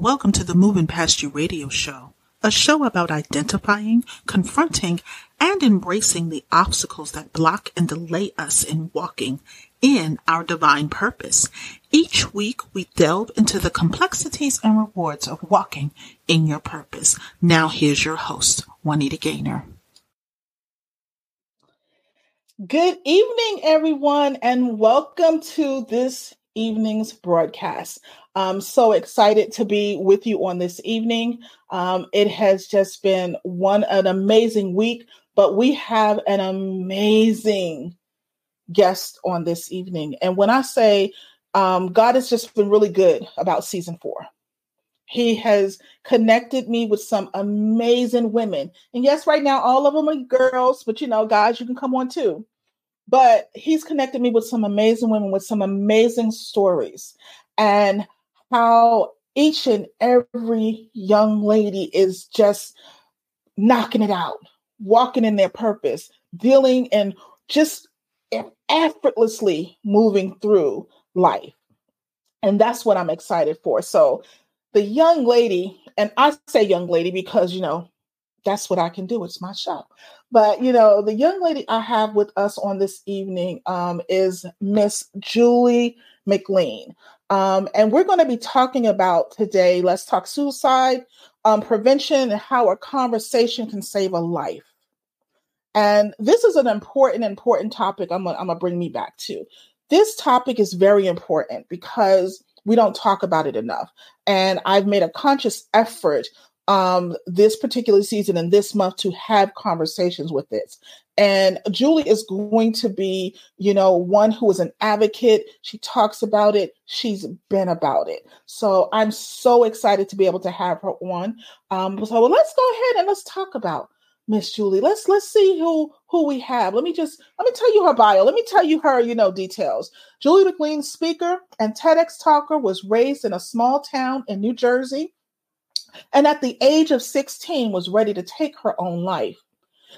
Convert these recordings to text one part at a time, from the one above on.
Welcome to the Moving Past You radio show, a show about identifying, confronting, and embracing the obstacles that block and delay us in walking in our divine purpose. Each week we delve into the complexities and rewards of walking in your purpose. Now here's your host, Juanita Gaynor. Good evening, everyone, and welcome to this evening's broadcast. I'm so excited to be with you on this evening. Um, it has just been one an amazing week, but we have an amazing guest on this evening. And when I say um, God has just been really good about season four. He has connected me with some amazing women. And yes, right now, all of them are girls, but you know, guys, you can come on too. But he's connected me with some amazing women with some amazing stories. And how each and every young lady is just knocking it out, walking in their purpose, dealing and just effortlessly moving through life. And that's what I'm excited for. So, the young lady, and I say young lady because, you know, that's what I can do. It's my show. But, you know, the young lady I have with us on this evening um, is Miss Julie McLean. Um, and we're going to be talking about today, let's talk suicide um, prevention and how a conversation can save a life. And this is an important, important topic I'm going to bring me back to. This topic is very important because we don't talk about it enough. And I've made a conscious effort um, this particular season and this month to have conversations with this. And Julie is going to be, you know, one who is an advocate. She talks about it. She's been about it. So I'm so excited to be able to have her on. Um, so well, let's go ahead and let's talk about Miss Julie. Let's let's see who who we have. Let me just let me tell you her bio. Let me tell you her, you know, details. Julie McLean, speaker and TEDx talker, was raised in a small town in New Jersey and at the age of 16 was ready to take her own life.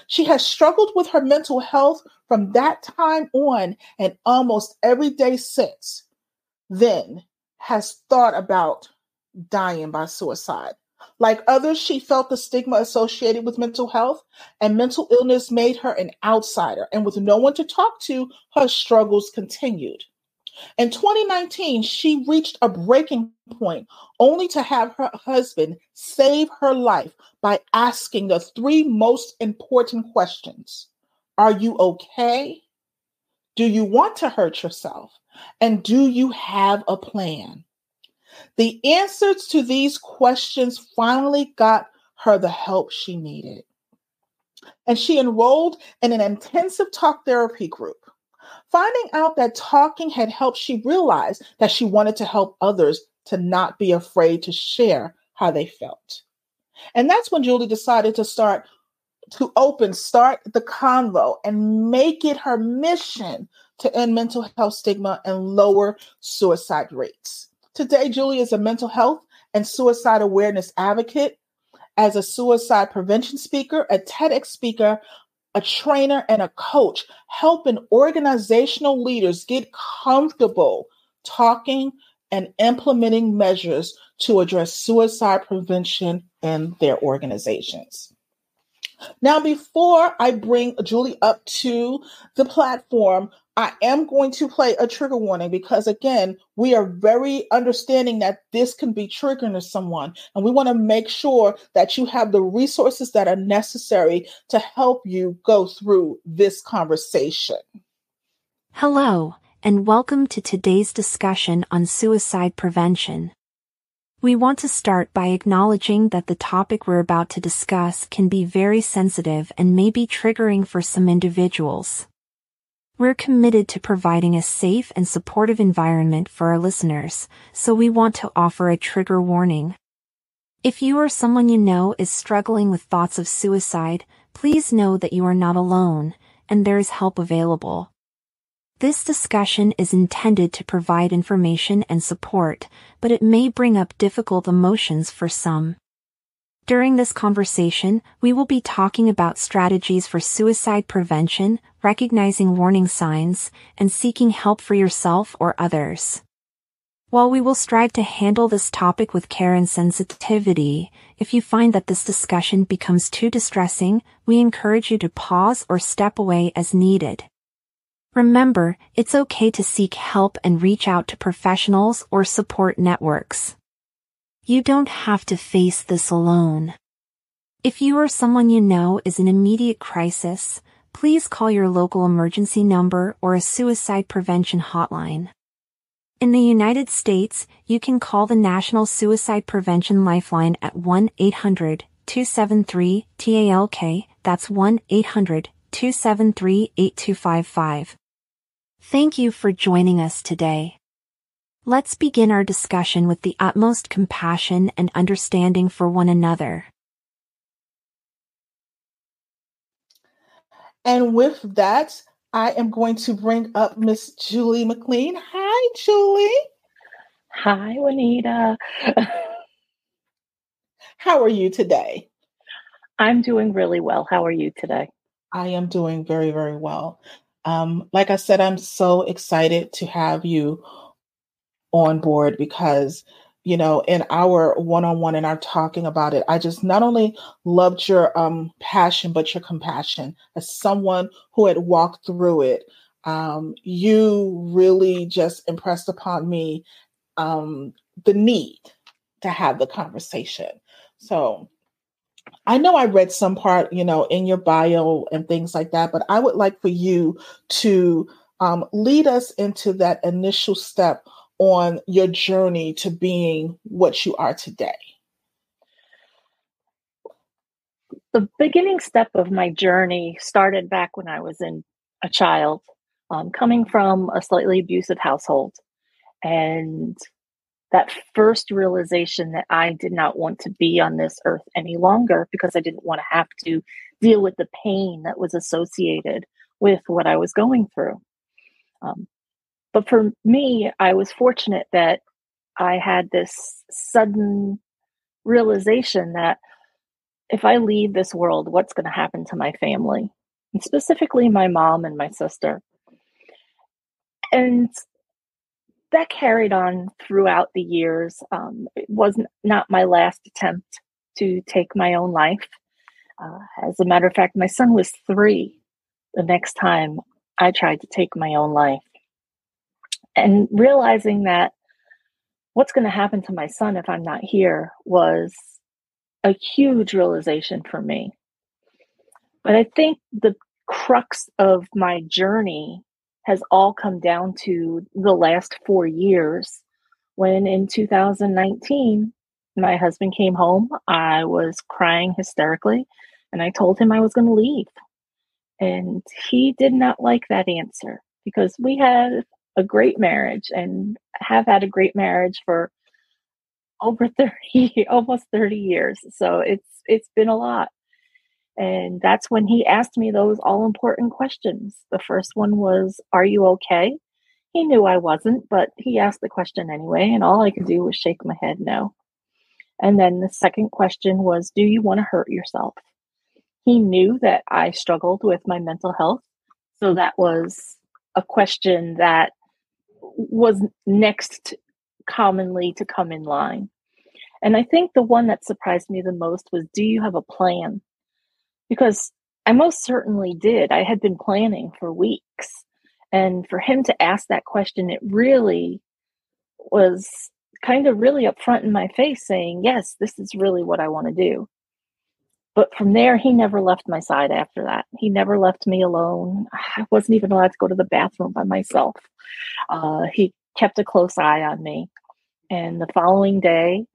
She has struggled with her mental health from that time on and almost every day since then has thought about dying by suicide. Like others, she felt the stigma associated with mental health, and mental illness made her an outsider. And with no one to talk to, her struggles continued. In 2019, she reached a breaking point only to have her husband save her life by asking the three most important questions Are you okay? Do you want to hurt yourself? And do you have a plan? The answers to these questions finally got her the help she needed. And she enrolled in an intensive talk therapy group. Finding out that talking had helped, she realized that she wanted to help others to not be afraid to share how they felt. And that's when Julie decided to start to open, start the convo and make it her mission to end mental health stigma and lower suicide rates. Today, Julie is a mental health and suicide awareness advocate, as a suicide prevention speaker, a TEDx speaker, a trainer, and a coach, helping organizational leaders get comfortable talking and implementing measures to address suicide prevention in their organizations. Now, before I bring Julie up to the platform, I am going to play a trigger warning because, again, we are very understanding that this can be triggering to someone. And we want to make sure that you have the resources that are necessary to help you go through this conversation. Hello, and welcome to today's discussion on suicide prevention. We want to start by acknowledging that the topic we're about to discuss can be very sensitive and may be triggering for some individuals. We're committed to providing a safe and supportive environment for our listeners, so we want to offer a trigger warning. If you or someone you know is struggling with thoughts of suicide, please know that you are not alone, and there is help available. This discussion is intended to provide information and support, but it may bring up difficult emotions for some. During this conversation, we will be talking about strategies for suicide prevention, recognizing warning signs, and seeking help for yourself or others. While we will strive to handle this topic with care and sensitivity, if you find that this discussion becomes too distressing, we encourage you to pause or step away as needed. Remember, it's okay to seek help and reach out to professionals or support networks. You don't have to face this alone. If you or someone you know is in immediate crisis, please call your local emergency number or a suicide prevention hotline. In the United States, you can call the National Suicide Prevention Lifeline at 1-800-273-TALK, that's 1-800-273-8255. Thank you for joining us today. Let's begin our discussion with the utmost compassion and understanding for one another. And with that, I am going to bring up Miss Julie McLean. Hi, Julie. Hi, Juanita. How are you today? I'm doing really well. How are you today? I am doing very, very well. Um, like I said, I'm so excited to have you on board because you know, in our one-on-one and our talking about it, I just not only loved your um, passion, but your compassion. As someone who had walked through it, um, you really just impressed upon me um, the need to have the conversation. So I know I read some part, you know, in your bio and things like that, but I would like for you to um, lead us into that initial step on your journey to being what you are today? The beginning step of my journey started back when I was in a child, um, coming from a slightly abusive household. And that first realization that I did not want to be on this earth any longer because I didn't want to have to deal with the pain that was associated with what I was going through. Um, but for me, I was fortunate that I had this sudden realization that if I leave this world, what's going to happen to my family, and specifically my mom and my sister. And that carried on throughout the years. Um, it was not my last attempt to take my own life. Uh, as a matter of fact, my son was three the next time I tried to take my own life and realizing that what's going to happen to my son if I'm not here was a huge realization for me. But I think the crux of my journey has all come down to the last four years when in 2019, my husband came home. I was crying hysterically and I told him I was going to leave. And he did not like that answer because we had a great marriage and have had a great marriage for over 30 almost 30 years. So it's it's been a lot. And that's when he asked me those all important questions. The first one was are you okay? He knew i wasn't but he asked the question anyway and all i could do was shake my head no. And then the second question was do you want to hurt yourself? He knew that i struggled with my mental health. So that was a question that was next commonly to come in line. And I think the one that surprised me the most was Do you have a plan? Because I most certainly did. I had been planning for weeks. And for him to ask that question, it really was kind of really upfront in my face saying, Yes, this is really what I want to do. But from there, he never left my side after that. He never left me alone. I wasn't even allowed to go to the bathroom by myself. Uh, he kept a close eye on me. And the following day,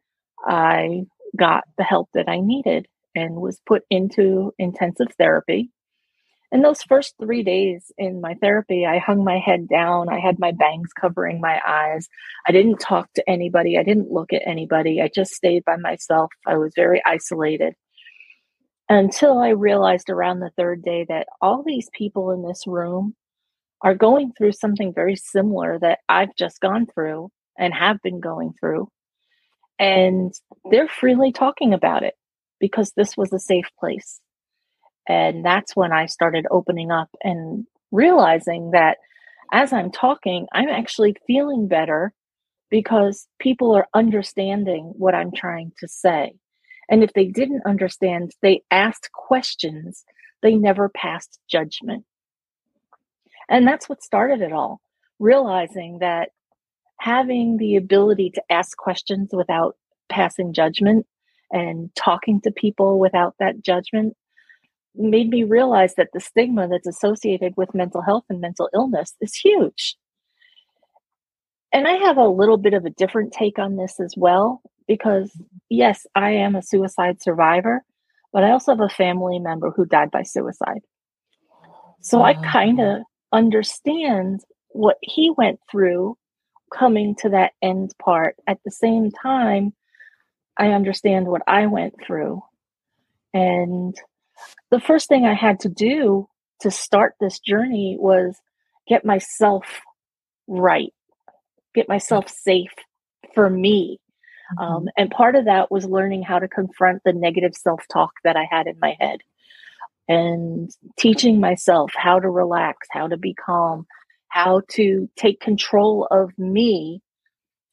I got the help that I needed and was put into intensive therapy. In those first three days in my therapy, I hung my head down. I had my bangs covering my eyes. I didn't talk to anybody. I didn't look at anybody. I just stayed by myself. I was very isolated until I realized around the third day that all these people in this room are going through something very similar that I've just gone through and have been going through. And they're freely talking about it because this was a safe place. And that's when I started opening up and realizing that as I'm talking, I'm actually feeling better because people are understanding what I'm trying to say. And if they didn't understand, they asked questions, they never passed judgment. And that's what started it all, realizing that having the ability to ask questions without passing judgment and talking to people without that judgment made me realize that the stigma that's associated with mental health and mental illness is huge. And I have a little bit of a different take on this as well, because yes, I am a suicide survivor, but I also have a family member who died by suicide. So I kind of understand what he went through coming to that end part. At the same time, I understand what I went through. And the first thing I had to do to start this journey was get myself right get myself safe for me. Mm-hmm. Um, and part of that was learning how to confront the negative self talk that I had in my head and teaching myself how to relax, how to be calm, how to take control of me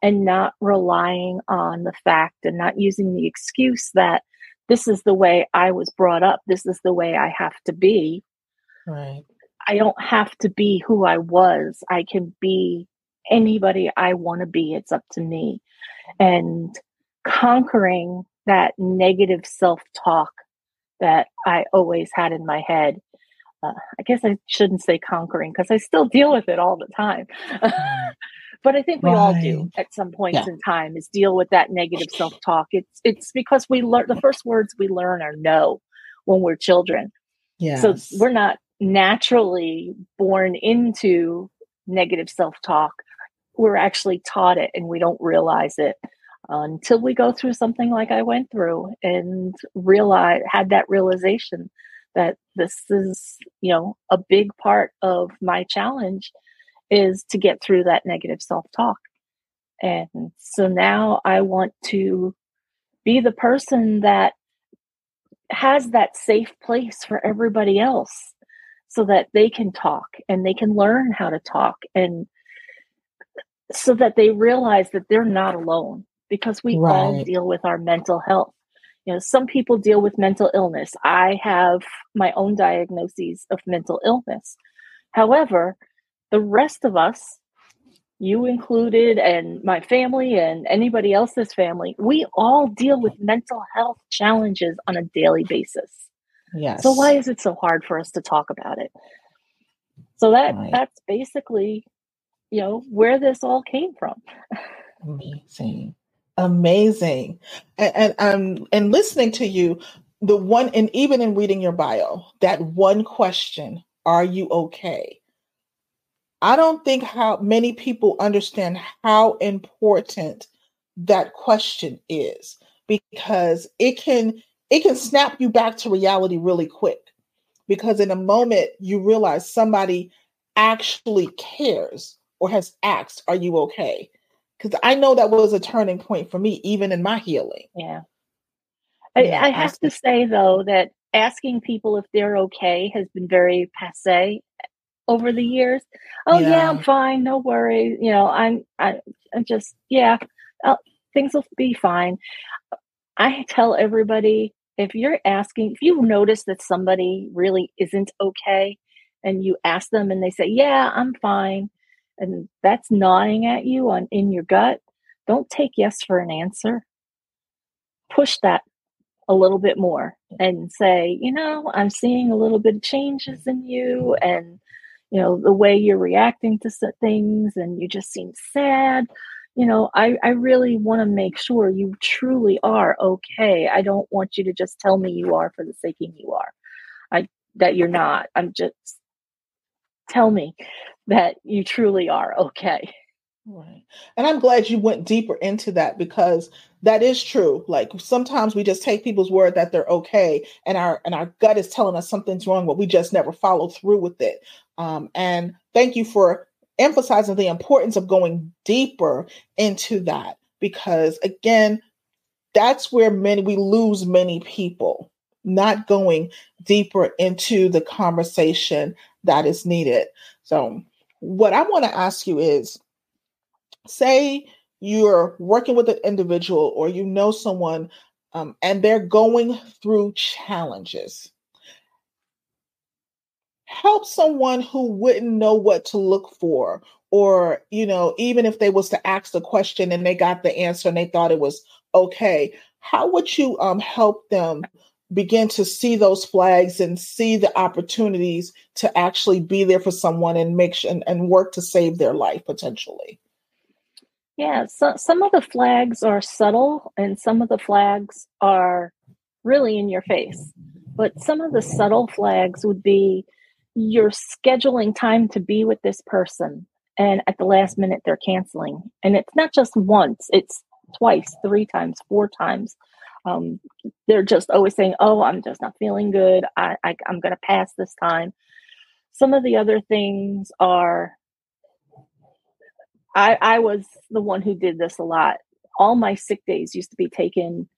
and not relying on the fact and not using the excuse that this is the way I was brought up, this is the way I have to be. Right. I don't have to be who I was. I can be anybody I want to be. It's up to me. And conquering that negative self talk that I always had in my head. Uh, I guess I shouldn't say conquering because I still deal with it all the time. but I think we right. all do at some points yeah. in time is deal with that negative self talk. It's it's because we learn the first words we learn are no when we're children. Yeah. So we're not naturally born into negative self talk we're actually taught it and we don't realize it until we go through something like I went through and realize had that realization that this is you know a big part of my challenge is to get through that negative self-talk. And so now I want to be the person that has that safe place for everybody else so that they can talk and they can learn how to talk and so that they realize that they're not alone because we right. all deal with our mental health. You know, some people deal with mental illness. I have my own diagnoses of mental illness. However, the rest of us, you included, and my family, and anybody else's family, we all deal with mental health challenges on a daily basis. Yes. So why is it so hard for us to talk about it? So that right. that's basically you know where this all came from. Amazing. Amazing. And and um and listening to you the one and even in reading your bio that one question are you okay? I don't think how many people understand how important that question is because it can it can snap you back to reality really quick because in a moment you realize somebody actually cares or has asked, Are you okay? Because I know that was a turning point for me, even in my healing. Yeah. I, I have to say, though, that asking people if they're okay has been very passe over the years. Oh, yeah, yeah I'm fine. No worries. You know, I'm, I, I'm just, yeah, I'll, things will be fine. I tell everybody if you're asking, if you notice that somebody really isn't okay and you ask them and they say, Yeah, I'm fine, and that's gnawing at you on in your gut, don't take yes for an answer. Push that a little bit more and say, you know, I'm seeing a little bit of changes in you and you know the way you're reacting to things and you just seem sad. You know i, I really want to make sure you truly are okay. I don't want you to just tell me you are for the sake of you are. I that you're not. I'm just tell me that you truly are okay. Right. And I'm glad you went deeper into that because that is true. Like sometimes we just take people's word that they're okay and our and our gut is telling us something's wrong, but we just never follow through with it. Um, and thank you for emphasizing the importance of going deeper into that because again, that's where many we lose many people not going deeper into the conversation that is needed. So, what I want to ask you is say you're working with an individual or you know someone um, and they're going through challenges. Help someone who wouldn't know what to look for, or you know, even if they was to ask the question and they got the answer and they thought it was okay, how would you um, help them begin to see those flags and see the opportunities to actually be there for someone and make sure, and, and work to save their life potentially? Yeah, so some of the flags are subtle and some of the flags are really in your face. But some of the subtle flags would be you're scheduling time to be with this person and at the last minute they're canceling. And it's not just once, it's twice, three times, four times. Um, they're just always saying, Oh, I'm just not feeling good. I, I, I'm going to pass this time. Some of the other things are I, I was the one who did this a lot. All my sick days used to be taken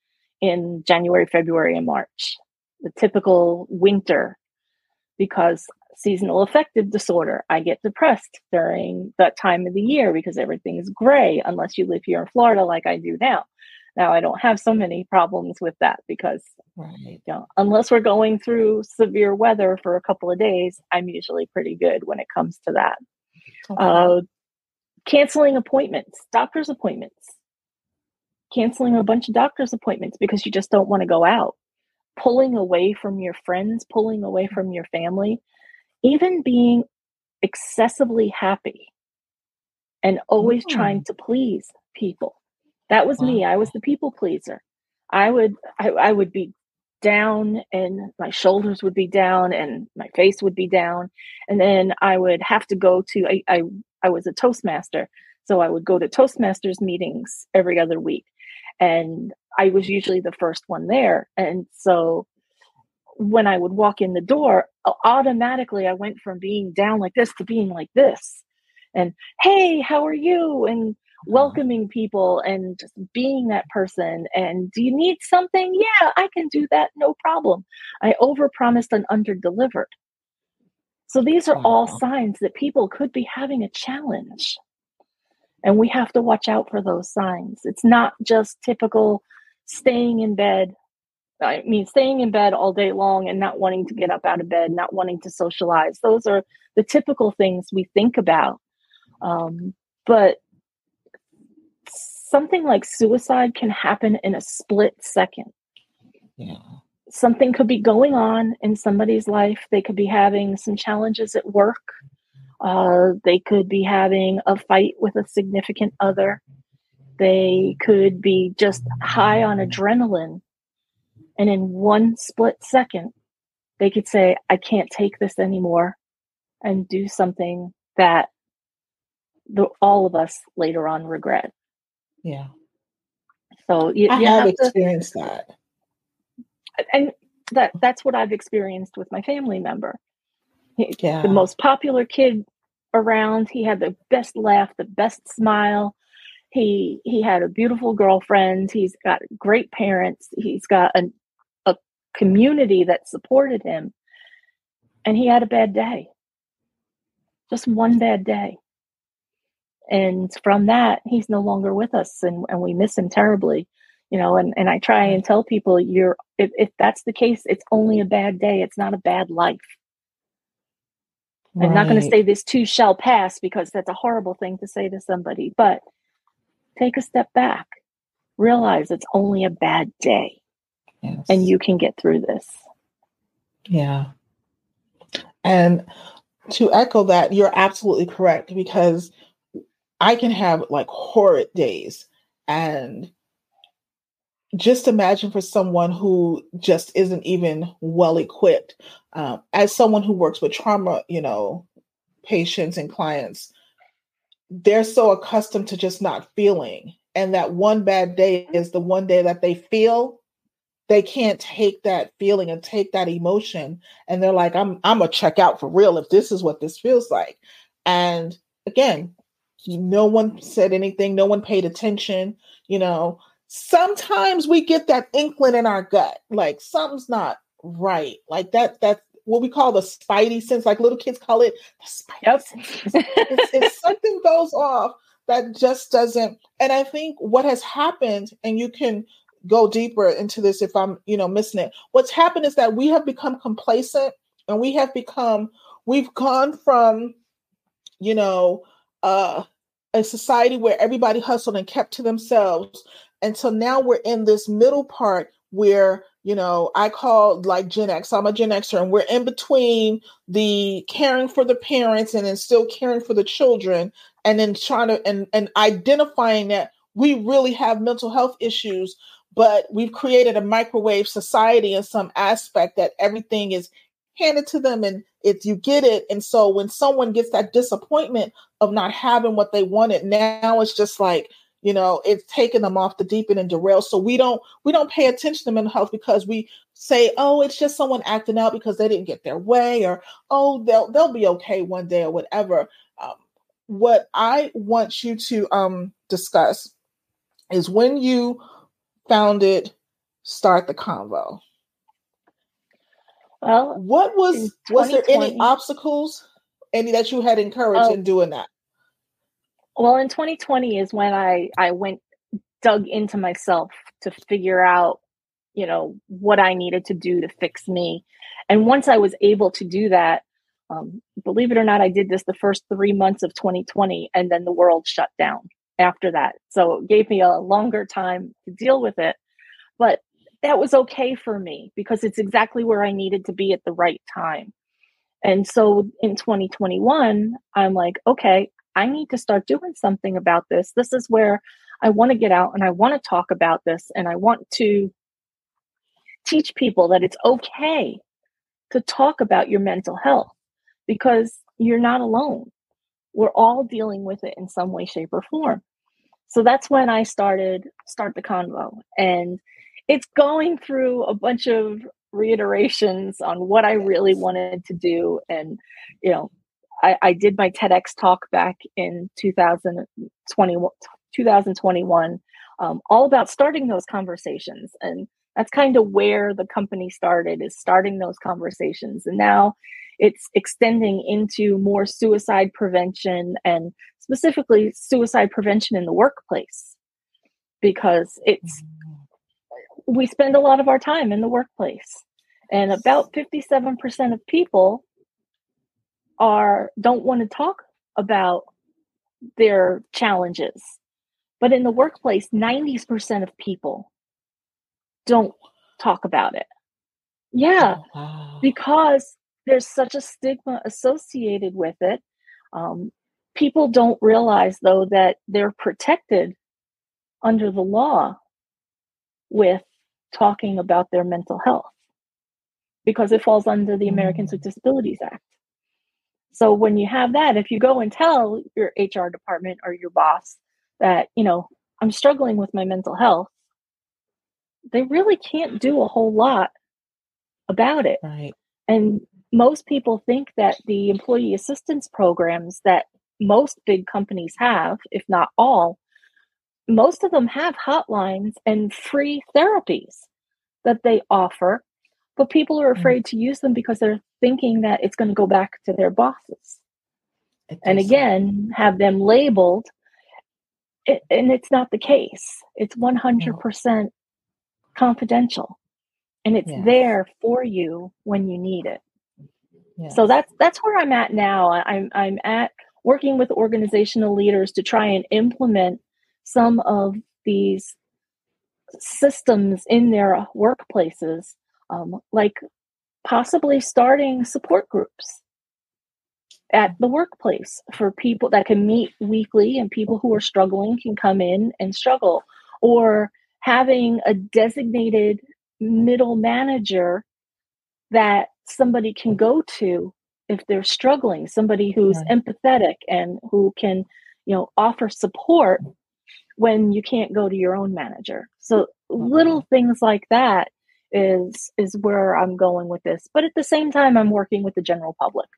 in January, February, and March, the typical winter, because seasonal affective disorder. I get depressed during that time of the year because everything is gray, unless you live here in Florida like I do now. Now I don't have so many problems with that because right. you know, unless we're going through severe weather for a couple of days, I'm usually pretty good when it comes to that. Okay. Uh, canceling appointments, doctor's appointments, canceling a bunch of doctor's appointments because you just don't want to go out, pulling away from your friends, pulling away from your family, even being excessively happy and always mm. trying to please people. That was wow. me. I was the people pleaser. I would I, I would be down and my shoulders would be down and my face would be down and then i would have to go to I, I I was a Toastmaster. So I would go to Toastmasters meetings every other week. And I was usually the first one there. And so when I would walk in the door, automatically I went from being down like this to being like this. And hey, how are you? And. Welcoming people and just being that person. And do you need something? Yeah, I can do that. No problem. I overpromised and underdelivered. So these are all signs that people could be having a challenge. And we have to watch out for those signs. It's not just typical staying in bed. I mean, staying in bed all day long and not wanting to get up out of bed, not wanting to socialize. Those are the typical things we think about. Um, but something like suicide can happen in a split second. Yeah something could be going on in somebody's life. They could be having some challenges at work. Uh, they could be having a fight with a significant other. They could be just high on adrenaline. And in one split second, they could say, I can't take this anymore and do something that the, all of us later on regret. Yeah. So you, I you have, have experienced to, that and that that's what I've experienced with my family member. He, yeah. The most popular kid around. He had the best laugh, the best smile. He he had a beautiful girlfriend. He's got great parents. He's got a, a community that supported him. And he had a bad day. Just one bad day. And from that, he's no longer with us and, and we miss him terribly you know and, and i try and tell people you're if, if that's the case it's only a bad day it's not a bad life. Right. i'm not going to say this too shall pass because that's a horrible thing to say to somebody but take a step back. Realize it's only a bad day. Yes. and you can get through this. Yeah. And to echo that you're absolutely correct because i can have like horrid days and just imagine for someone who just isn't even well equipped um, as someone who works with trauma you know patients and clients they're so accustomed to just not feeling and that one bad day is the one day that they feel they can't take that feeling and take that emotion and they're like i'm i'm gonna check out for real if this is what this feels like and again no one said anything no one paid attention you know sometimes we get that inkling in our gut, like something's not right. Like that, that's what we call the spidey sense, like little kids call it the spidey yep. sense. it's, it's, something goes off that just doesn't and i think what has happened and you can go deeper into this if i'm you know missing it what's happened is that we have become complacent and we have become we've gone from you know uh a society where everybody hustled and kept to themselves. Until now we're in this middle part where you know i call like gen x i'm a gen xer and we're in between the caring for the parents and then still caring for the children and then trying to and, and identifying that we really have mental health issues but we've created a microwave society in some aspect that everything is handed to them and if you get it. And so when someone gets that disappointment of not having what they wanted now it's just like you know it's taking them off the deep end and derail so we don't we don't pay attention to mental health because we say oh it's just someone acting out because they didn't get their way or oh they'll they'll be okay one day or whatever. Um, what i want you to um discuss is when you founded start the convo well what was was there any obstacles any that you had encouraged oh, in doing that well, in 2020 is when I I went dug into myself to figure out, you know, what I needed to do to fix me. And once I was able to do that, um, believe it or not, I did this the first three months of 2020, and then the world shut down after that. So it gave me a longer time to deal with it. But that was okay for me because it's exactly where I needed to be at the right time. And so in 2021, I'm like, okay, I need to start doing something about this. This is where I want to get out and I want to talk about this and I want to teach people that it's okay to talk about your mental health because you're not alone. We're all dealing with it in some way, shape, or form. So that's when I started Start the Convo. And it's going through a bunch of reiterations on what I really wanted to do and you know I, I did my TEDx talk back in 2020, 2021, um, all about starting those conversations. And that's kind of where the company started is starting those conversations. And now it's extending into more suicide prevention and specifically suicide prevention in the workplace because it's we spend a lot of our time in the workplace and about 57% of people are don't want to talk about their challenges. But in the workplace, 90% of people don't talk about it. Yeah, oh, wow. because there's such a stigma associated with it. Um, people don't realize, though, that they're protected under the law with talking about their mental health because it falls under the Americans with mm. Disabilities Act. So when you have that, if you go and tell your HR department or your boss that, you know, I'm struggling with my mental health, they really can't do a whole lot about it. Right. And most people think that the employee assistance programs that most big companies have, if not all, most of them have hotlines and free therapies that they offer but people are mm. afraid to use them because they're thinking that it's going to go back to their bosses and again have them labeled it, and it's not the case it's 100% no. confidential and it's there for you when you need it yes. so that's that's where i'm at now i'm i'm at working with organizational leaders to try and implement some of these systems in their workplaces um, like possibly starting support groups at the workplace for people that can meet weekly and people who are struggling can come in and struggle or having a designated middle manager that somebody can go to if they're struggling somebody who's yeah. empathetic and who can you know offer support when you can't go to your own manager so little things like that is is where I'm going with this. But at the same time, I'm working with the general public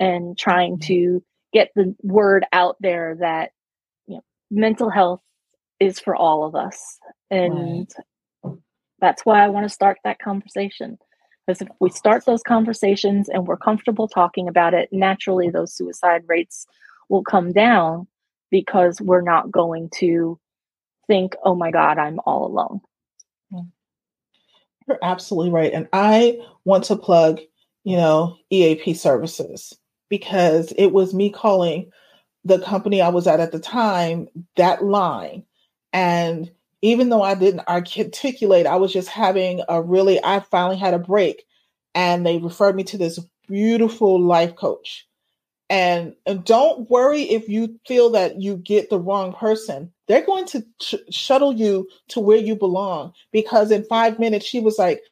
and trying mm-hmm. to get the word out there that you know mental health is for all of us, and right. that's why I want to start that conversation. Because if we start those conversations and we're comfortable talking about it, naturally those suicide rates will come down because we're not going to think, oh my God, I'm all alone. Mm. You're absolutely right. And I want to plug, you know, EAP services because it was me calling the company I was at at the time that line. And even though I didn't articulate, I was just having a really, I finally had a break. And they referred me to this beautiful life coach. And, and don't worry if you feel that you get the wrong person. They're going to sh- shuttle you to where you belong because in five minutes she was like,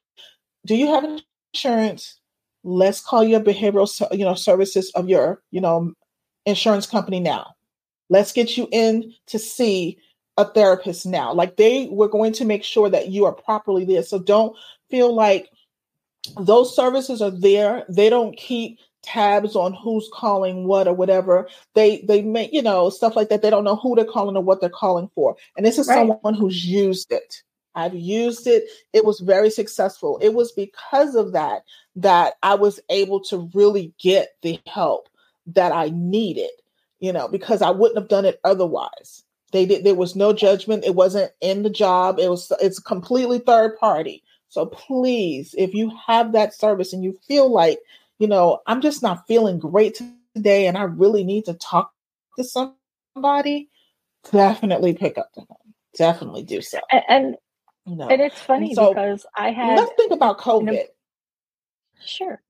"Do you have insurance? Let's call your behavioral, you know, services of your, you know, insurance company now. Let's get you in to see a therapist now. Like they were going to make sure that you are properly there. So don't feel like those services are there. They don't keep tabs on who's calling what or whatever. They they make you know stuff like that. They don't know who they're calling or what they're calling for. And this is right. someone who's used it. I've used it. It was very successful. It was because of that that I was able to really get the help that I needed, you know, because I wouldn't have done it otherwise. They did there was no judgment. It wasn't in the job. It was it's completely third party. So please, if you have that service and you feel like, you know, I'm just not feeling great today and I really need to talk to somebody, definitely pick up the phone. Definitely do so. And, and you know, and it's funny and so, because I had let's think about COVID. Sure.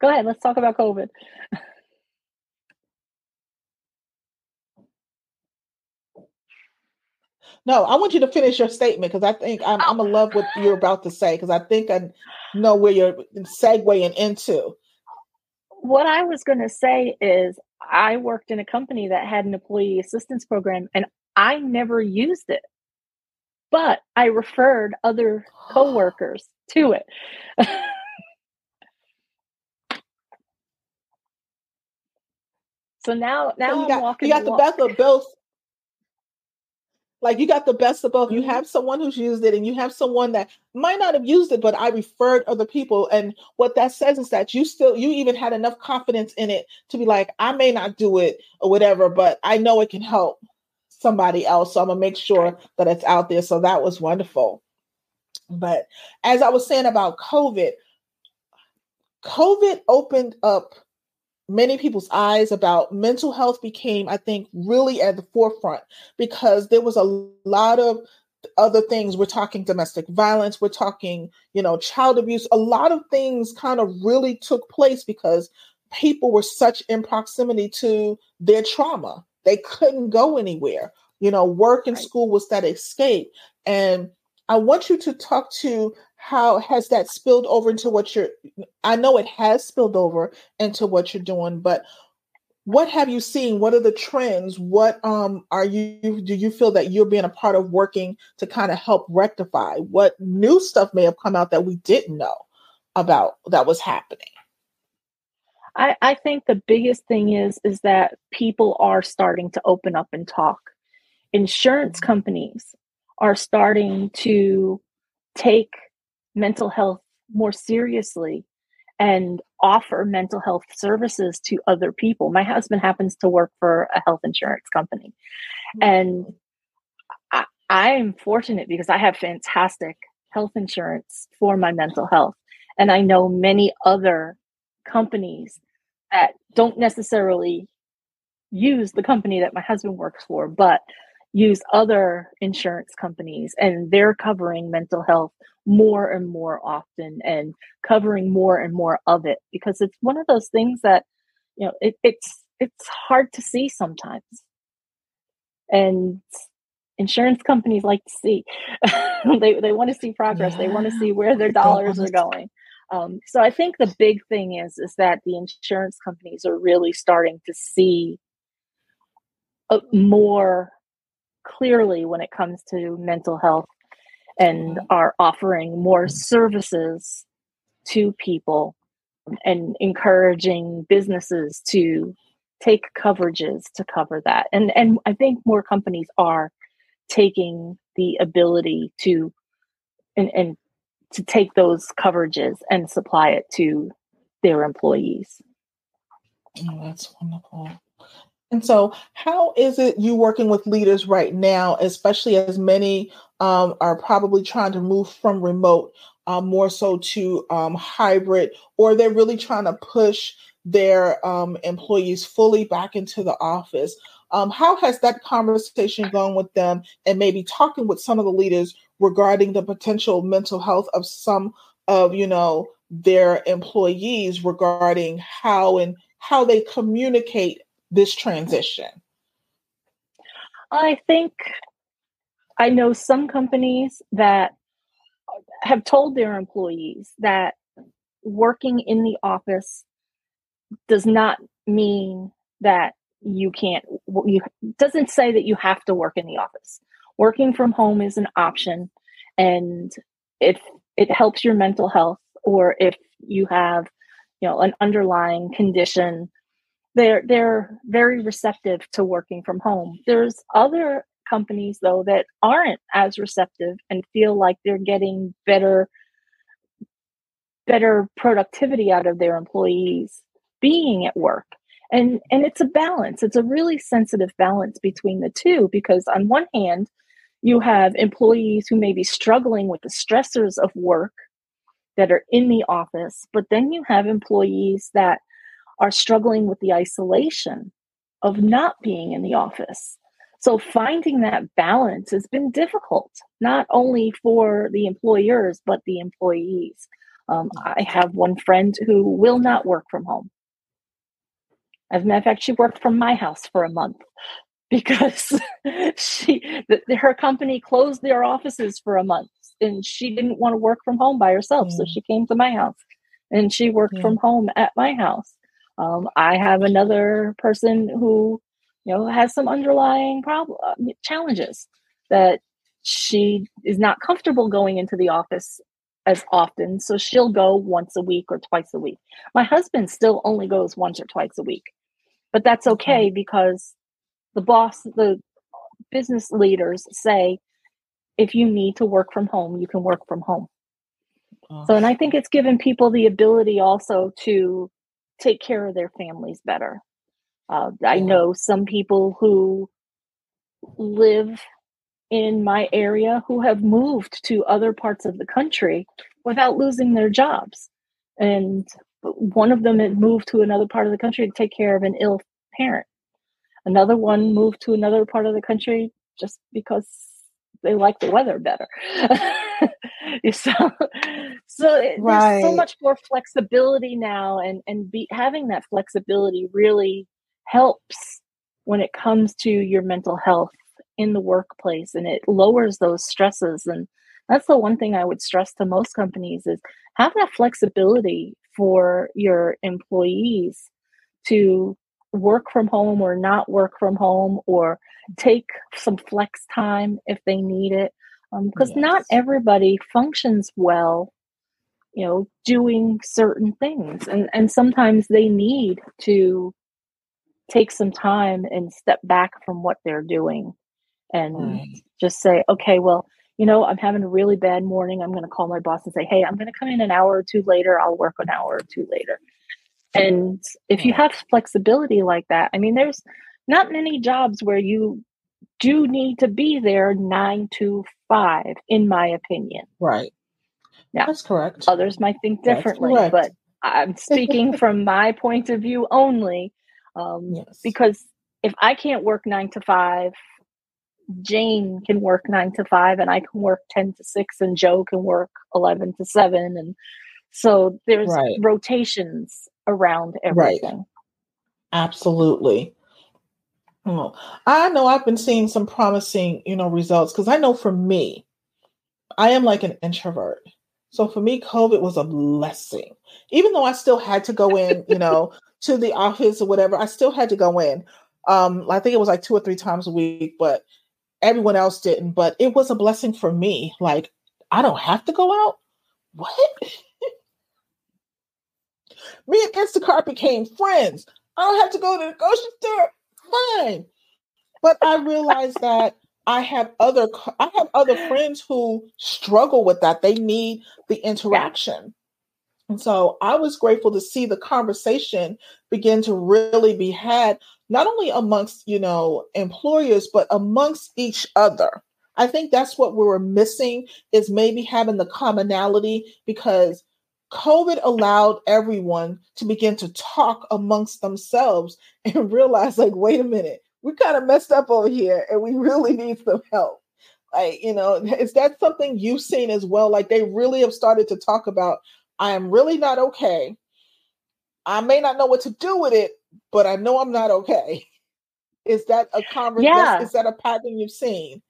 Go ahead, let's talk about COVID. No, I want you to finish your statement because I think I'm, I'm gonna love what you're about to say because I think I know where you're segueing into. What I was going to say is, I worked in a company that had an employee assistance program, and I never used it, but I referred other coworkers to it. so now, now you got, you got the best of both like you got the best of both. You mm-hmm. have someone who's used it and you have someone that might not have used it, but I referred other people. And what that says is that you still, you even had enough confidence in it to be like, I may not do it or whatever, but I know it can help somebody else. So I'm gonna make sure that it's out there. So that was wonderful. But as I was saying about COVID, COVID opened up many people's eyes about mental health became, I think, really at the forefront because there was a lot of other things. We're talking domestic violence, we're talking, you know, child abuse. A lot of things kind of really took place because people were such in proximity to their trauma. They couldn't go anywhere. You know, work and school was that escape. And I want you to talk to how has that spilled over into what you're i know it has spilled over into what you're doing but what have you seen? What are the trends? What um are you do you feel that you're being a part of working to kind of help rectify? What new stuff may have come out that we didn't know about that was happening? I, I think the biggest thing is is that people are starting to open up and talk. Insurance mm-hmm. companies are starting to take mental health more seriously and offer mental health services to other people. My husband happens to work for a health insurance company. Mm-hmm. And I, I am fortunate because I have fantastic health insurance for my mental health. And I know many other companies that don't necessarily use the company that my husband works for, but use other insurance companies and they're covering mental health more and more often and covering more and more of it because it's one of those things that you know it, it's it's hard to see sometimes. And insurance companies like to see. They, they want to see progress. Yeah. they want to see where their dollars are going. Um, so i think the big thing is is that the insurance companies are really starting to see a, more clearly when it comes to mental health and mm-hmm. are offering more services to people and encouraging businesses to take coverages to cover that and and i think more companies are taking the ability to and, and to take those coverages and supply it to their employees Oh, that's wonderful. And so, how is it you working with leaders right now, especially as many um, are probably trying to move from remote um, more so to um, hybrid, or they're really trying to push their um, employees fully back into the office? Um, how has that conversation gone with them, and maybe talking with some of the leaders regarding the potential mental health of some of you know their employees regarding how and how they communicate this transition? I think I know some companies that have told their employees that working in the office does not mean that you can't you doesn't say that you have to work in the office working from home is an option and if it helps your mental health or if you have you know an underlying condition they're they're very receptive to working from home. There's other companies though that aren't as receptive and feel like they're getting better better productivity out of their employees being at work. And and it's a balance. It's a really sensitive balance between the two because on one hand you have employees who may be struggling with the stressors of work that are in the office but then you have employees that are struggling with the isolation of not being in the office so finding that balance has been difficult not only for the employers but the employees um, i have one friend who will not work from home as a matter of fact, she worked from my house for a month because she the, her company closed their offices for a month and she didn't want to work from home by herself. So she came to my house and she worked yeah. from home at my house. Um, I have another person who, you know, has some underlying problem uh, challenges that she is not comfortable going into the office as often. So she'll go once a week or twice a week. My husband still only goes once or twice a week but that's okay because the boss the business leaders say if you need to work from home you can work from home so and i think it's given people the ability also to take care of their families better uh, i know some people who live in my area who have moved to other parts of the country without losing their jobs and one of them had moved to another part of the country to take care of an ill parent. Another one moved to another part of the country just because they like the weather better. so, so right. there's so much more flexibility now, and and be, having that flexibility really helps when it comes to your mental health in the workplace, and it lowers those stresses. And that's the one thing I would stress to most companies is have that flexibility for your employees to work from home or not work from home or take some flex time if they need it because um, yes. not everybody functions well you know doing certain things and and sometimes they need to take some time and step back from what they're doing and right. just say okay well you know i'm having a really bad morning i'm going to call my boss and say hey i'm going to come in an hour or two later i'll work an hour or two later and if you have flexibility like that, I mean, there's not many jobs where you do need to be there nine to five, in my opinion. Right. Yeah, that's correct. Others might think differently, but I'm speaking from my point of view only. Um, yes. Because if I can't work nine to five, Jane can work nine to five, and I can work 10 to six, and Joe can work 11 to seven. And so there's right. rotations around everything. Right. Absolutely. Oh, I know I've been seeing some promising, you know, results because I know for me, I am like an introvert. So for me, COVID was a blessing. Even though I still had to go in, you know, to the office or whatever, I still had to go in. Um, I think it was like two or three times a week, but everyone else didn't. But it was a blessing for me. Like, I don't have to go out. What? Me and Instacart became friends. I don't have to go to the grocery store. Fine. But I realized that I have other I have other friends who struggle with that. They need the interaction. And so I was grateful to see the conversation begin to really be had, not only amongst, you know, employers, but amongst each other. I think that's what we were missing is maybe having the commonality because COVID allowed everyone to begin to talk amongst themselves and realize, like, wait a minute, we kind of messed up over here and we really need some help. Like, you know, is that something you've seen as well? Like, they really have started to talk about I am really not okay. I may not know what to do with it, but I know I'm not okay. Is that a conversation? Yeah. Is that a pattern you've seen?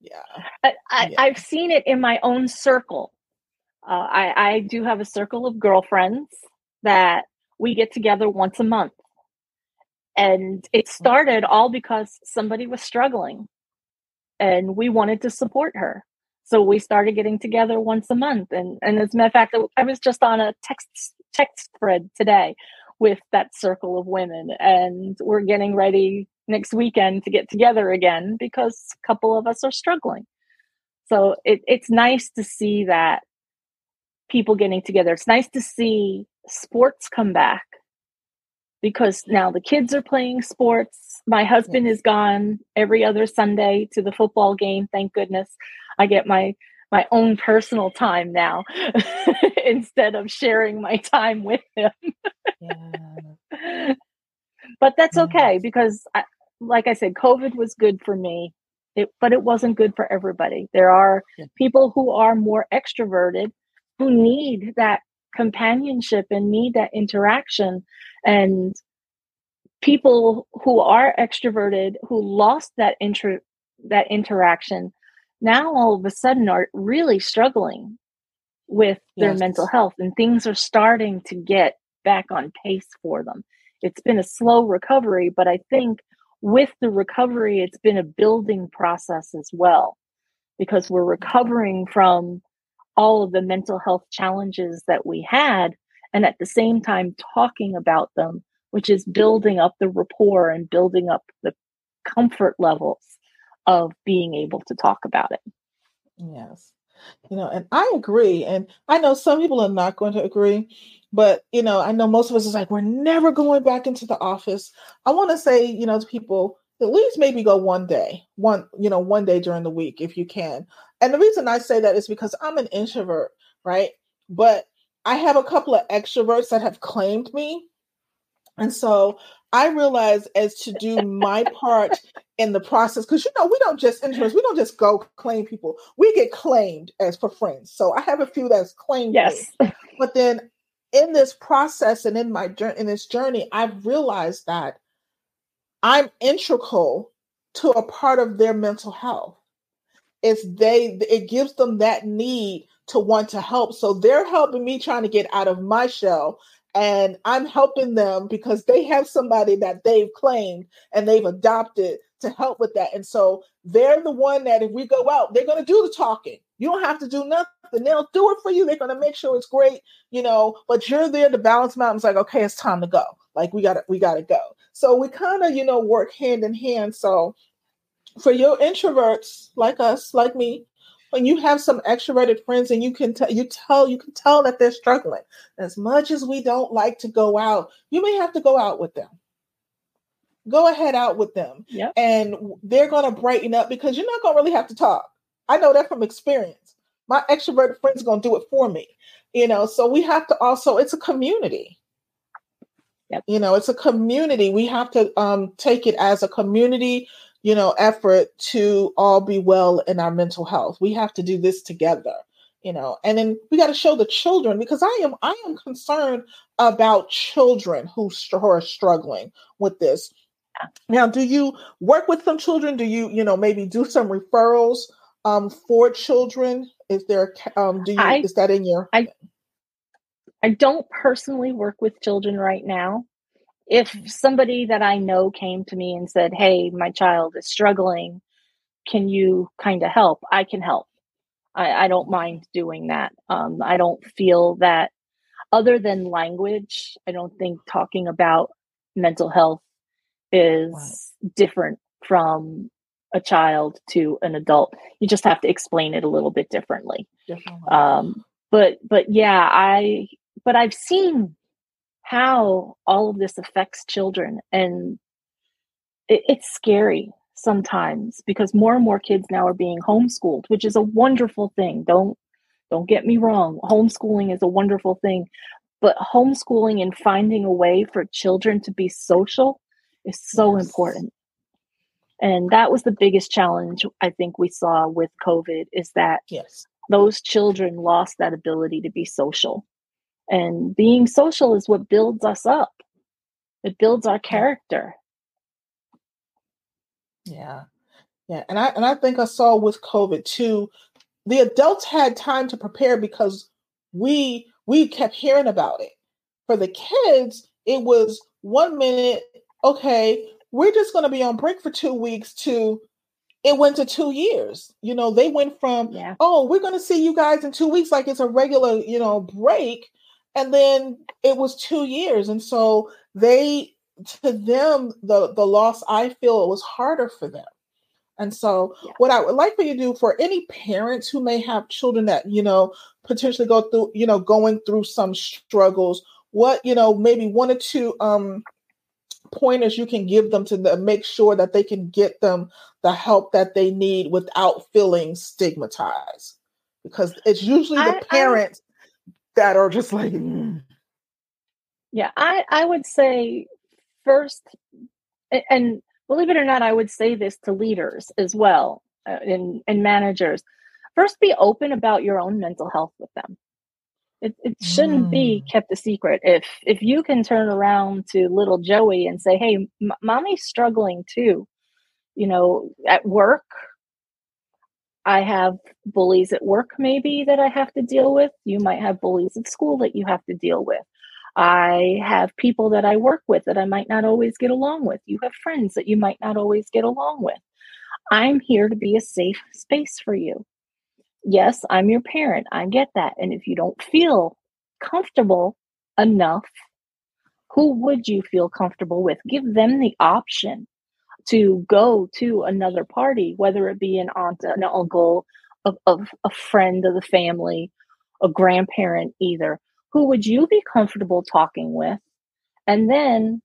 Yeah. I, I, yeah. I've seen it in my own circle. Uh, I, I do have a circle of girlfriends that we get together once a month. And it started all because somebody was struggling and we wanted to support her. So we started getting together once a month. And, and as a matter of fact, I was just on a text text thread today with that circle of women. And we're getting ready next weekend to get together again because a couple of us are struggling. So it, it's nice to see that people getting together. It's nice to see sports come back because now the kids are playing sports. My husband is gone every other Sunday to the football game, thank goodness. I get my my own personal time now instead of sharing my time with him. yeah. But that's okay because I, like I said COVID was good for me. It, but it wasn't good for everybody. There are people who are more extroverted who need that companionship and need that interaction and people who are extroverted who lost that intro that interaction now all of a sudden are really struggling with their yes. mental health and things are starting to get back on pace for them. It's been a slow recovery, but I think with the recovery, it's been a building process as well because we're recovering from all of the mental health challenges that we had and at the same time talking about them, which is building up the rapport and building up the comfort levels of being able to talk about it. Yes. You know, and I agree. And I know some people are not going to agree, but you know, I know most of us is like, we're never going back into the office. I want to say, you know, to people, at least maybe go one day, one, you know, one day during the week if you can. And the reason I say that is because I'm an introvert, right? But I have a couple of extroverts that have claimed me. And so I realized as to do my part in the process, because you know, we don't just interest, we don't just go claim people. We get claimed as for friends. So I have a few that's claimed. Yes. Me. But then in this process and in my journey in this journey, I've realized that I'm integral to a part of their mental health. It's they it gives them that need to want to help. So they're helping me trying to get out of my shell and I'm helping them because they have somebody that they've claimed and they've adopted to help with that. And so they're the one that if we go out, they're going to do the talking. You don't have to do nothing. They'll do it for you. They're going to make sure it's great, you know, but you're there to balance out. It's like, okay, it's time to go. Like we got to, we got to go. So we kind of, you know, work hand in hand. So for your introverts like us, like me, when you have some extroverted friends and you can tell you tell you can tell that they're struggling. As much as we don't like to go out you may have to go out with them. Go ahead out with them. Yep. and they're going to brighten up because you're not going to really have to talk. I know that from experience. My extroverted friends going to do it for me you know? So we have to also it's a community. Yep. you know it's a community. We have to um, take it as a community you know, effort to all be well in our mental health. We have to do this together, you know, and then we got to show the children because I am I am concerned about children who, who are struggling with this. Now, do you work with some children? Do you, you know, maybe do some referrals um, for children? Is there, um, do you, I, is that in your? I, I don't personally work with children right now if somebody that I know came to me and said, Hey, my child is struggling, can you kind of help? I can help. I, I don't mind doing that. Um, I don't feel that, other than language, I don't think talking about mental health is different from a child to an adult. You just have to explain it a little bit differently. Um, but but yeah, I but I've seen how all of this affects children. And it, it's scary sometimes because more and more kids now are being homeschooled which is a wonderful thing. Don't don't get me wrong. Homeschooling is a wonderful thing but homeschooling and finding a way for children to be social is so yes. important. And that was the biggest challenge i think we saw with covid is that yes. those children lost that ability to be social and being social is what builds us up. It builds our character. Yeah. Yeah and i and i think i saw with covid too the adults had time to prepare because we we kept hearing about it. For the kids it was one minute okay we're just going to be on break for two weeks to it went to two years. You know they went from yeah. oh we're going to see you guys in two weeks like it's a regular you know break and then it was two years and so they to them the the loss i feel it was harder for them and so yeah. what i would like for you to do for any parents who may have children that you know potentially go through you know going through some struggles what you know maybe one or two um pointers you can give them to the, make sure that they can get them the help that they need without feeling stigmatized because it's usually the I, parents that are just like mm. yeah i i would say first and believe it or not i would say this to leaders as well uh, and and managers first be open about your own mental health with them it, it shouldn't mm. be kept a secret if if you can turn around to little joey and say hey m- mommy's struggling too you know at work I have bullies at work, maybe that I have to deal with. You might have bullies at school that you have to deal with. I have people that I work with that I might not always get along with. You have friends that you might not always get along with. I'm here to be a safe space for you. Yes, I'm your parent. I get that. And if you don't feel comfortable enough, who would you feel comfortable with? Give them the option to go to another party, whether it be an aunt, an uncle, of, a friend of the family, a grandparent, either. Who would you be comfortable talking with? And then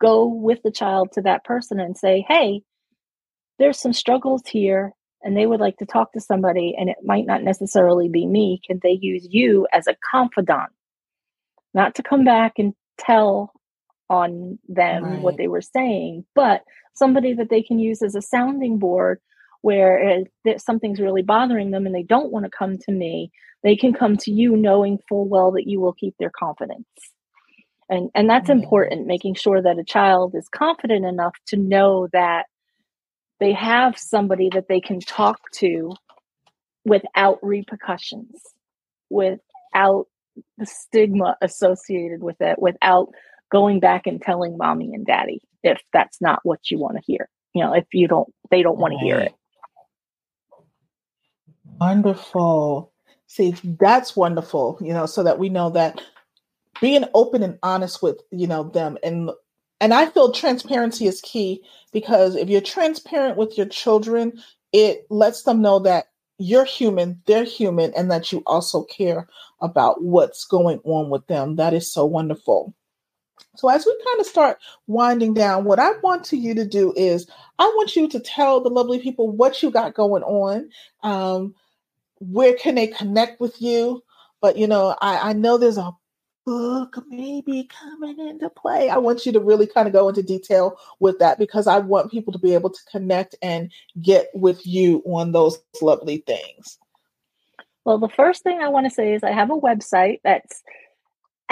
go with the child to that person and say, hey, there's some struggles here and they would like to talk to somebody and it might not necessarily be me can they use you as a confidant not to come back and tell on them right. what they were saying but somebody that they can use as a sounding board where if something's really bothering them and they don't want to come to me they can come to you knowing full well that you will keep their confidence and and that's mm-hmm. important making sure that a child is confident enough to know that they have somebody that they can talk to without repercussions without the stigma associated with it without going back and telling mommy and daddy if that's not what you want to hear. You know, if you don't, they don't want to hear it. Wonderful. See, that's wonderful, you know, so that we know that being open and honest with, you know, them and and I feel transparency is key because if you're transparent with your children, it lets them know that you're human, they're human, and that you also care about what's going on with them. That is so wonderful. So, as we kind of start winding down, what I want to you to do is I want you to tell the lovely people what you got going on. Um, where can they connect with you? But you know, I, I know there's a book maybe coming into play. I want you to really kind of go into detail with that because I want people to be able to connect and get with you on those lovely things. Well, the first thing I want to say is I have a website that's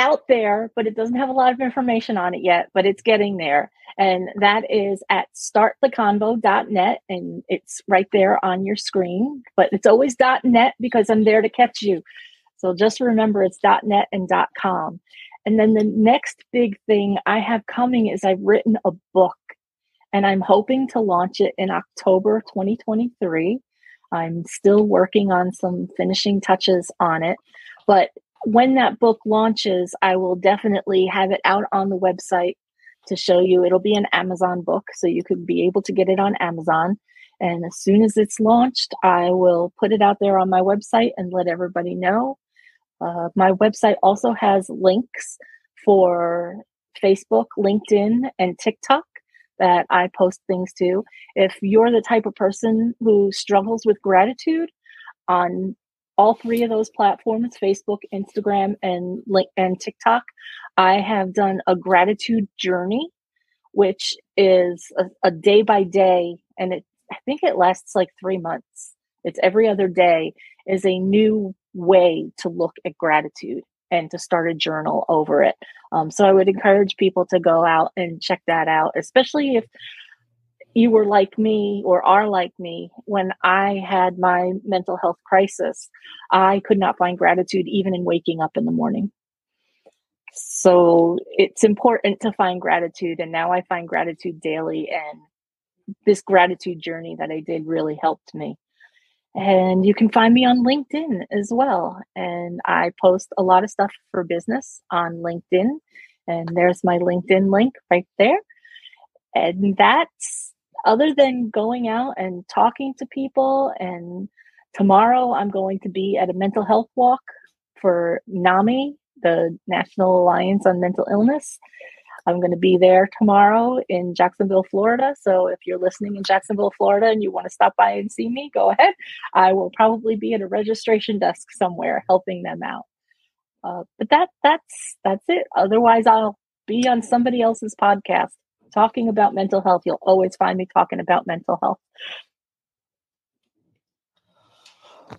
out there, but it doesn't have a lot of information on it yet, but it's getting there. And that is at starttheconvo.net. And it's right there on your screen, but it's always .net because I'm there to catch you. So just remember it's .net and .com. And then the next big thing I have coming is I've written a book and I'm hoping to launch it in October 2023. I'm still working on some finishing touches on it, but when that book launches, I will definitely have it out on the website to show you. It'll be an Amazon book, so you could be able to get it on Amazon. And as soon as it's launched, I will put it out there on my website and let everybody know. Uh, my website also has links for Facebook, LinkedIn, and TikTok that I post things to. If you're the type of person who struggles with gratitude on all three of those platforms Facebook, Instagram, and and TikTok, I have done a gratitude journey, which is a, a day by day, and it I think it lasts like three months. It's every other day is a new way to look at gratitude and to start a journal over it. Um, so I would encourage people to go out and check that out, especially if you were like me or are like me when I had my mental health crisis. I could not find gratitude even in waking up in the morning. So it's important to find gratitude. And now I find gratitude daily. And this gratitude journey that I did really helped me. And you can find me on LinkedIn as well. And I post a lot of stuff for business on LinkedIn. And there's my LinkedIn link right there. And that's other than going out and talking to people. And tomorrow I'm going to be at a mental health walk for NAMI, the National Alliance on Mental Illness. I'm going to be there tomorrow in Jacksonville, Florida. So if you're listening in Jacksonville, Florida, and you want to stop by and see me, go ahead. I will probably be at a registration desk somewhere helping them out. Uh, but that that's that's it. Otherwise, I'll be on somebody else's podcast talking about mental health. You'll always find me talking about mental health.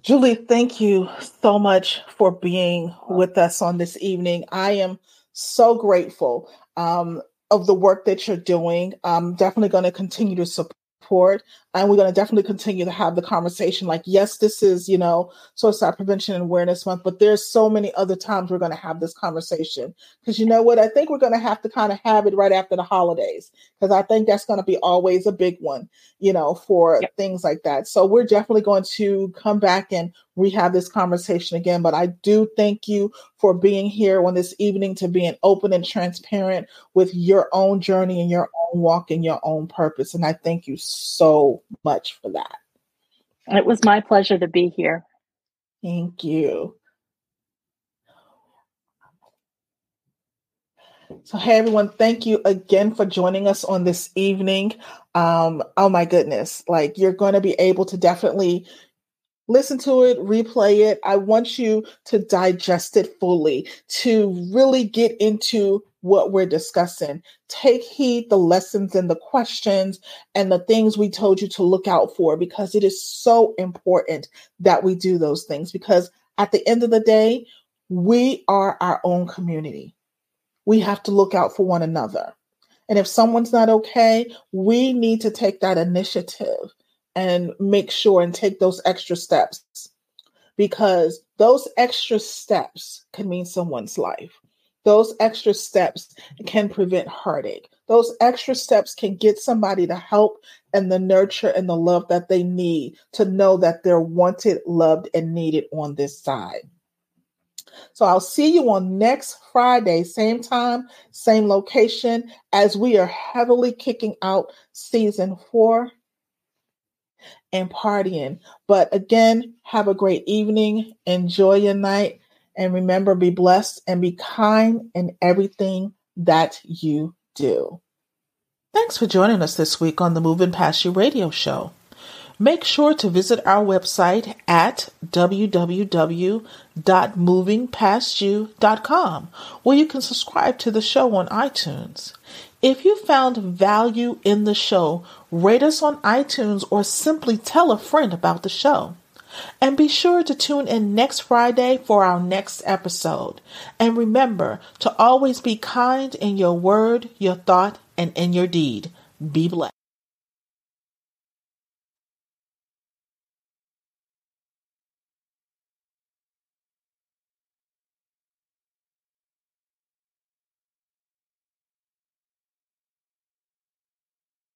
Julie, thank you so much for being with us on this evening. I am so grateful um, of the work that you're doing. I'm definitely going to continue to support support and we're going to definitely continue to have the conversation like yes this is you know suicide prevention and awareness month but there's so many other times we're going to have this conversation. Because you know what? I think we're going to have to kind of have it right after the holidays because i think that's going to be always a big one you know for yep. things like that. So we're definitely going to come back and we have this conversation again but i do thank you for being here on this evening to being open and transparent with your own journey and your own walk and your own purpose and i thank you so much for that. It was my pleasure to be here. Thank you. So, hey everyone, thank you again for joining us on this evening. Um, oh my goodness, like you're going to be able to definitely listen to it, replay it. I want you to digest it fully, to really get into what we're discussing. Take heed the lessons and the questions and the things we told you to look out for because it is so important that we do those things because at the end of the day, we are our own community. We have to look out for one another. And if someone's not okay, we need to take that initiative and make sure and take those extra steps because those extra steps can mean someone's life. Those extra steps can prevent heartache. Those extra steps can get somebody the help and the nurture and the love that they need to know that they're wanted, loved, and needed on this side. So I'll see you on next Friday, same time, same location, as we are heavily kicking out season four and partying. But again, have a great evening. Enjoy your night. And remember, be blessed and be kind in everything that you do. Thanks for joining us this week on the Moving Past You radio show. Make sure to visit our website at www.movingpastyou.com where you can subscribe to the show on iTunes. If you found value in the show, rate us on iTunes or simply tell a friend about the show. And be sure to tune in next Friday for our next episode. And remember to always be kind in your word, your thought, and in your deed. Be blessed.